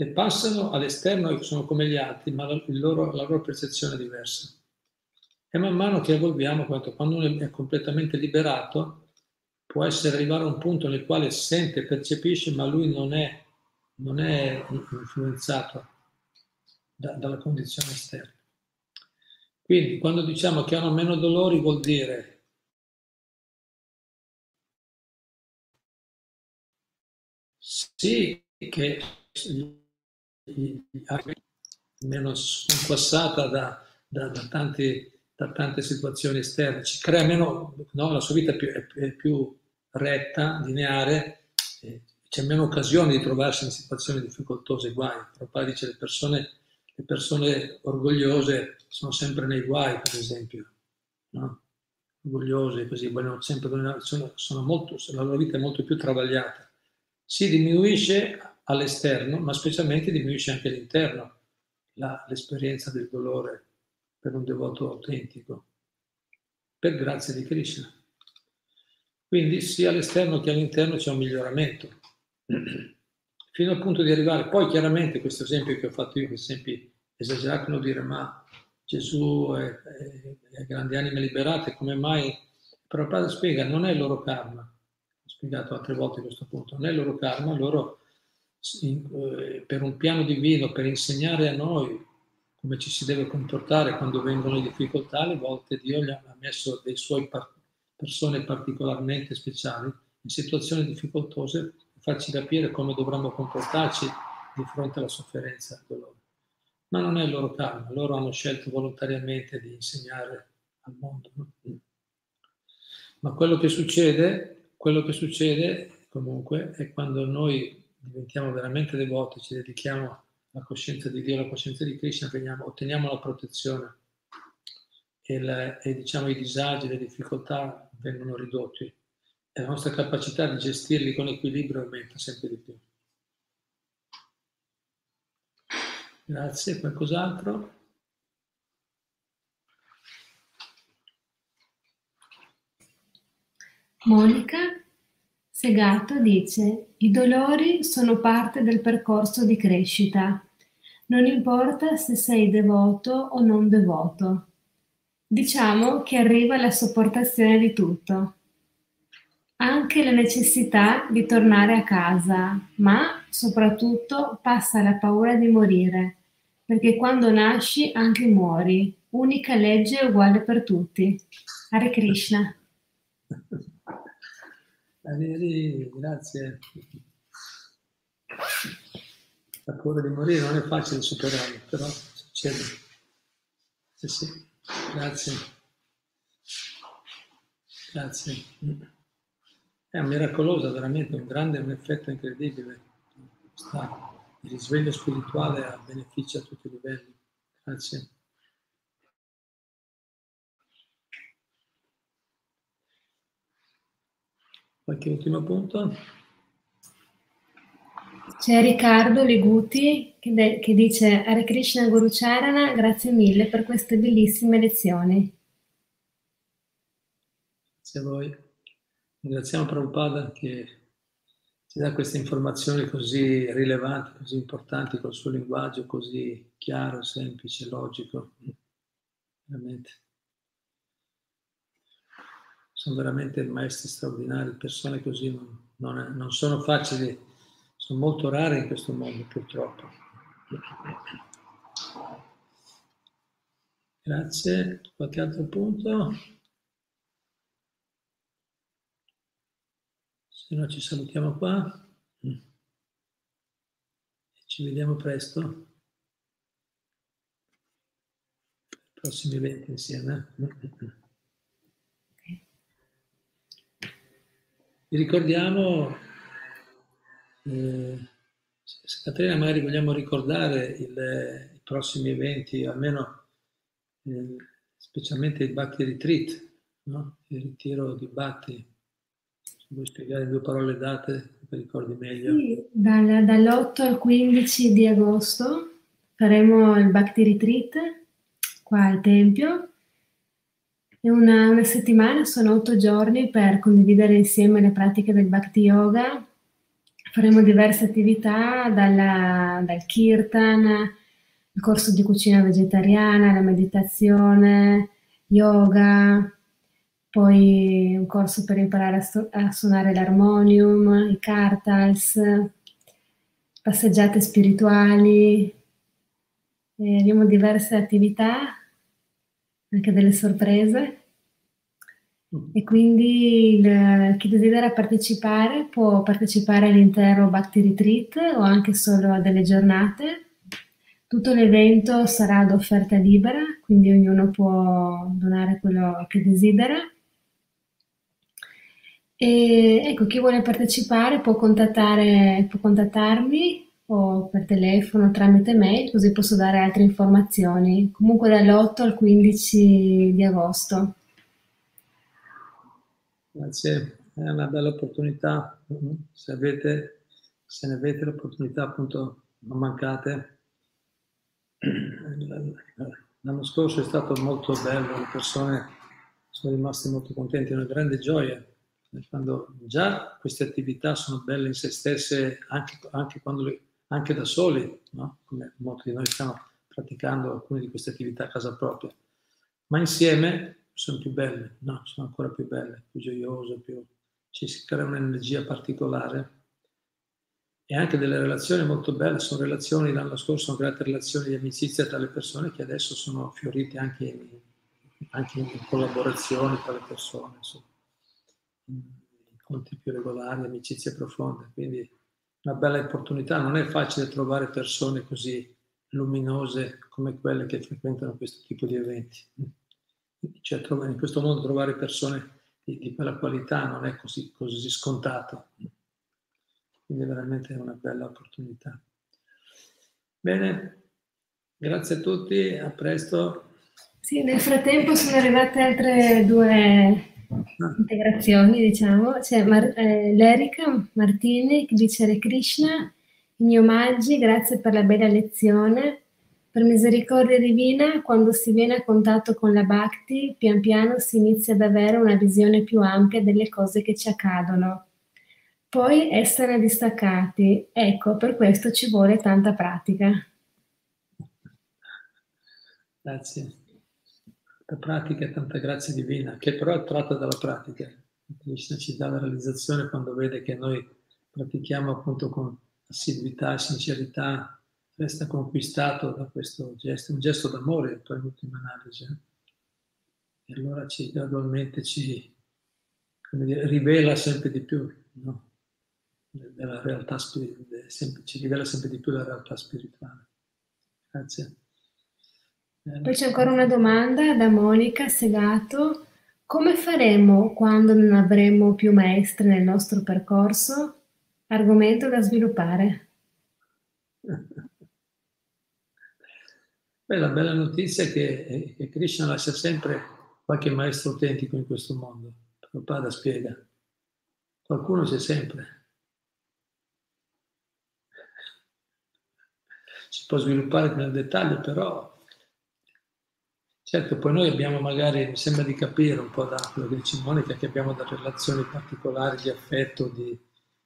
E passano all'esterno e sono come gli altri, ma la loro, la loro percezione è diversa. E man mano che evolviamo, quando uno è completamente liberato, può essere arrivare a un punto nel quale sente, percepisce, ma lui non è non è influenzato da, dalla condizione esterna. Quindi quando diciamo che hanno meno dolori vuol dire sì che meno sconquassata da, da, da, tanti, da, tante situazioni esterne, ci crea meno, no? la sua vita è più, è, più retta, lineare, c'è meno occasione di trovarsi in situazioni difficoltose, guai. Prabhupada dice le persone, le persone orgogliose sono sempre nei guai, per esempio, no? orgogliose, così, sempre, sono, sono molto, la loro vita è molto più travagliata. Si diminuisce all'esterno, ma specialmente diminuisce anche all'interno la, l'esperienza del dolore per un devoto autentico, per grazia di Krishna. Quindi sia all'esterno che all'interno c'è un miglioramento, fino al punto di arrivare. Poi chiaramente questo esempio che ho fatto io, questi esempi esagerati, non dire ma Gesù è, è, è grandi anime liberate, come mai? Prabhupada spiega, non è il loro karma, ho spiegato altre volte questo punto, non è il loro karma, loro eh, per un piano divino, per insegnare a noi come ci si deve comportare quando vengono le difficoltà, alle volte Dio gli ha messo dei suoi par- persone particolarmente speciali in situazioni difficoltose per farci capire come dovremmo comportarci di fronte alla sofferenza e al dolore. Ma non è il loro karma, loro hanno scelto volontariamente di insegnare al mondo. No? Ma quello che succede, quello che succede comunque è quando noi diventiamo veramente devoti, ci dedichiamo alla coscienza di Dio, alla coscienza di Krishna, veniamo, otteniamo la protezione e, la, e diciamo, i disagi, le difficoltà vengono ridotti e la nostra capacità di gestirli con equilibrio aumenta sempre di più. Grazie, qualcos'altro? Monica Segato dice: I dolori sono parte del percorso di crescita. Non importa se sei devoto o non devoto. Diciamo che arriva la sopportazione di tutto. Anche la necessità di tornare a casa, ma soprattutto passa la paura di morire, perché quando nasci anche muori. Unica legge uguale per tutti. Hare Krishna. Grazie. La paura di morire non è facile superare, però succede. Sì, sì. Grazie. Grazie. È miracolosa, veramente, un grande, un effetto incredibile. Sta, il risveglio spirituale ha benefici a tutti i livelli. Grazie. Qualche ultimo punto? C'è Riccardo Leguti che, de- che dice Hare Krishna Guru Charana, grazie mille per queste bellissime lezioni. Grazie a voi. Ringraziamo Prabhupada che ci dà queste informazioni così rilevanti, così importanti, col suo linguaggio così chiaro, semplice, logico. Veramente sono veramente maestri straordinari, persone così non, non, non sono facili, sono molto rare in questo mondo purtroppo. Grazie. Qualche altro punto? Se no ci salutiamo qua. Ci vediamo presto. prossimi eventi insieme. Vi ricordiamo, eh, se Caterina magari vogliamo ricordare il, i prossimi eventi, almeno eh, specialmente il Bhakti Retreat, no? il ritiro di Bhakti. Vuoi spiegare due parole date, per ricordi meglio. Sì, dal, dall'8 al 15 di agosto faremo il Bhakti Retreat qua al Tempio una, una settimana sono otto giorni per condividere insieme le pratiche del Bhakti Yoga. Faremo diverse attività, dalla, dal kirtan, il corso di cucina vegetariana, la meditazione, yoga, poi un corso per imparare a, su- a suonare l'armonium, i kartals. passeggiate spirituali, e abbiamo diverse attività, anche delle sorprese. E quindi il, chi desidera partecipare può partecipare all'intero Bhakti Retreat o anche solo a delle giornate. Tutto l'evento sarà ad offerta libera, quindi ognuno può donare quello che desidera. E ecco, chi vuole partecipare può, può contattarmi o per telefono tramite mail, così posso dare altre informazioni. Comunque dall'8 al 15 di agosto. Grazie, è una bella opportunità. Se, avete, se ne avete l'opportunità, appunto, non mancate. L'anno scorso è stato molto bello, le persone sono rimaste molto contente, una grande gioia quando già queste attività sono belle in se stesse anche, anche, le, anche da soli, no? come molti di noi stiamo praticando alcune di queste attività a casa propria, ma insieme sono più belle, no? sono ancora più belle, più gioiose, più... ci si crea un'energia particolare e anche delle relazioni molto belle, sono relazioni, l'anno scorso sono create relazioni di amicizia tra le persone che adesso sono fiorite anche in, anche in collaborazioni tra le persone. Insomma incontri più regolari, amicizie profonde, quindi una bella opportunità. Non è facile trovare persone così luminose come quelle che frequentano questo tipo di eventi. Cioè, in questo mondo trovare persone di, di quella qualità non è così, così scontato. Quindi è veramente una bella opportunità. Bene, grazie a tutti, a presto. Sì, nel frattempo sono arrivate altre due integrazioni, diciamo. C'è Mar- eh, l'Erica Martini che dice Hare Krishna, i miei omaggi, grazie per la bella lezione. Per misericordia divina, quando si viene a contatto con la Bhakti, pian piano si inizia ad avere una visione più ampia delle cose che ci accadono. Poi essere distaccati, ecco, per questo ci vuole tanta pratica. Grazie la pratica è tanta grazia divina, che però è tratta dalla pratica. Krishna ci dà la realizzazione quando vede che noi pratichiamo appunto con assiduità e sincerità, resta conquistato da questo gesto, un gesto d'amore poi in ultima analisi. Eh. E allora ci, gradualmente ci dire, rivela sempre di più no? della realtà ci rivela sempre di più la realtà spirituale. Grazie. Poi c'è ancora una domanda da Monica Segato. Come faremo quando non avremo più maestri nel nostro percorso? Argomento da sviluppare. Beh, la bella notizia è che, che Krishna lascia sempre qualche maestro autentico in questo mondo. Prabhupada spiega. Qualcuno c'è sempre. Si può sviluppare nel dettaglio, però Certo, poi noi abbiamo magari, mi sembra di capire un po' da quello che dice Monica, che abbiamo delle relazioni particolari di affetto, di,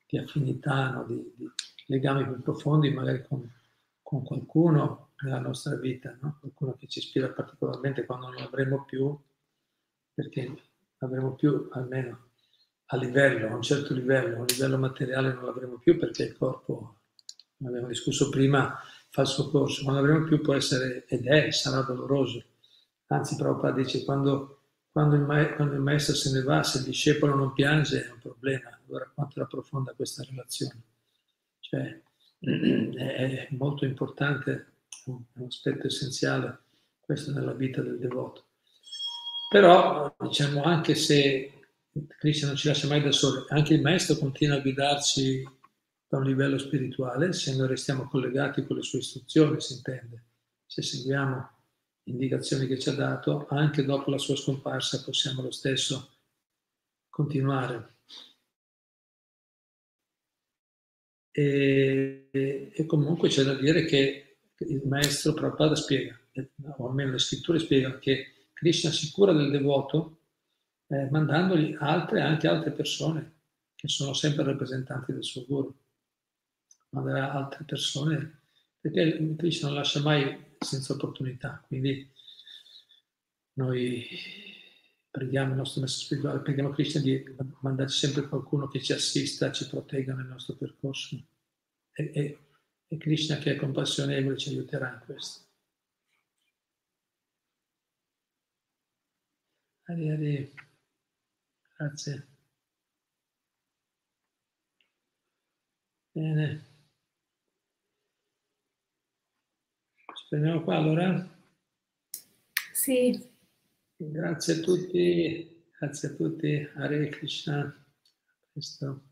di affinità, no? di, di, legami più profondi magari con, con, qualcuno nella nostra vita, no? qualcuno che ci ispira particolarmente quando non avremo più, perché avremo più almeno a livello, a un certo livello, a un livello materiale non l'avremo più perché il corpo, come abbiamo discusso prima, fa il suo corso, non l'avremo più può essere ed è, sarà doloroso Anzi, Prabhupada dice quando, quando, il maestro, quando, il maestro, se ne va, se il discepolo non piange è un problema. Allora quanto era profonda questa relazione. Cioè, è molto importante, è un aspetto essenziale questo nella vita del devoto. Però, diciamo, anche se Krishna non ci lascia mai da soli, anche il maestro continua a guidarci da un livello spirituale se noi restiamo collegati con le sue istruzioni, si intende. Se seguiamo indicazioni che ci ha dato, anche dopo la sua scomparsa possiamo lo stesso continuare. E, e comunque c'è da dire che il maestro Prabhupada spiega, o almeno le scritture spiegano, che Krishna si cura del devoto eh, mandandogli altre, anche altre persone che sono sempre rappresentanti del suo guru. Manderà altre persone perché Krishna non lascia mai senza opportunità. Quindi noi preghiamo il nostro maestro spirituale, preghiamo Krishna di mandarci sempre qualcuno che ci assista, ci protegga nel nostro percorso. E, e E Krishna che è compassionevole ci aiuterà in questo. Hari Hari, grazie. Bene. Ci fermiamo qua allora? Sì. Grazie a tutti, grazie a tutti, Hare Krishna. Questo.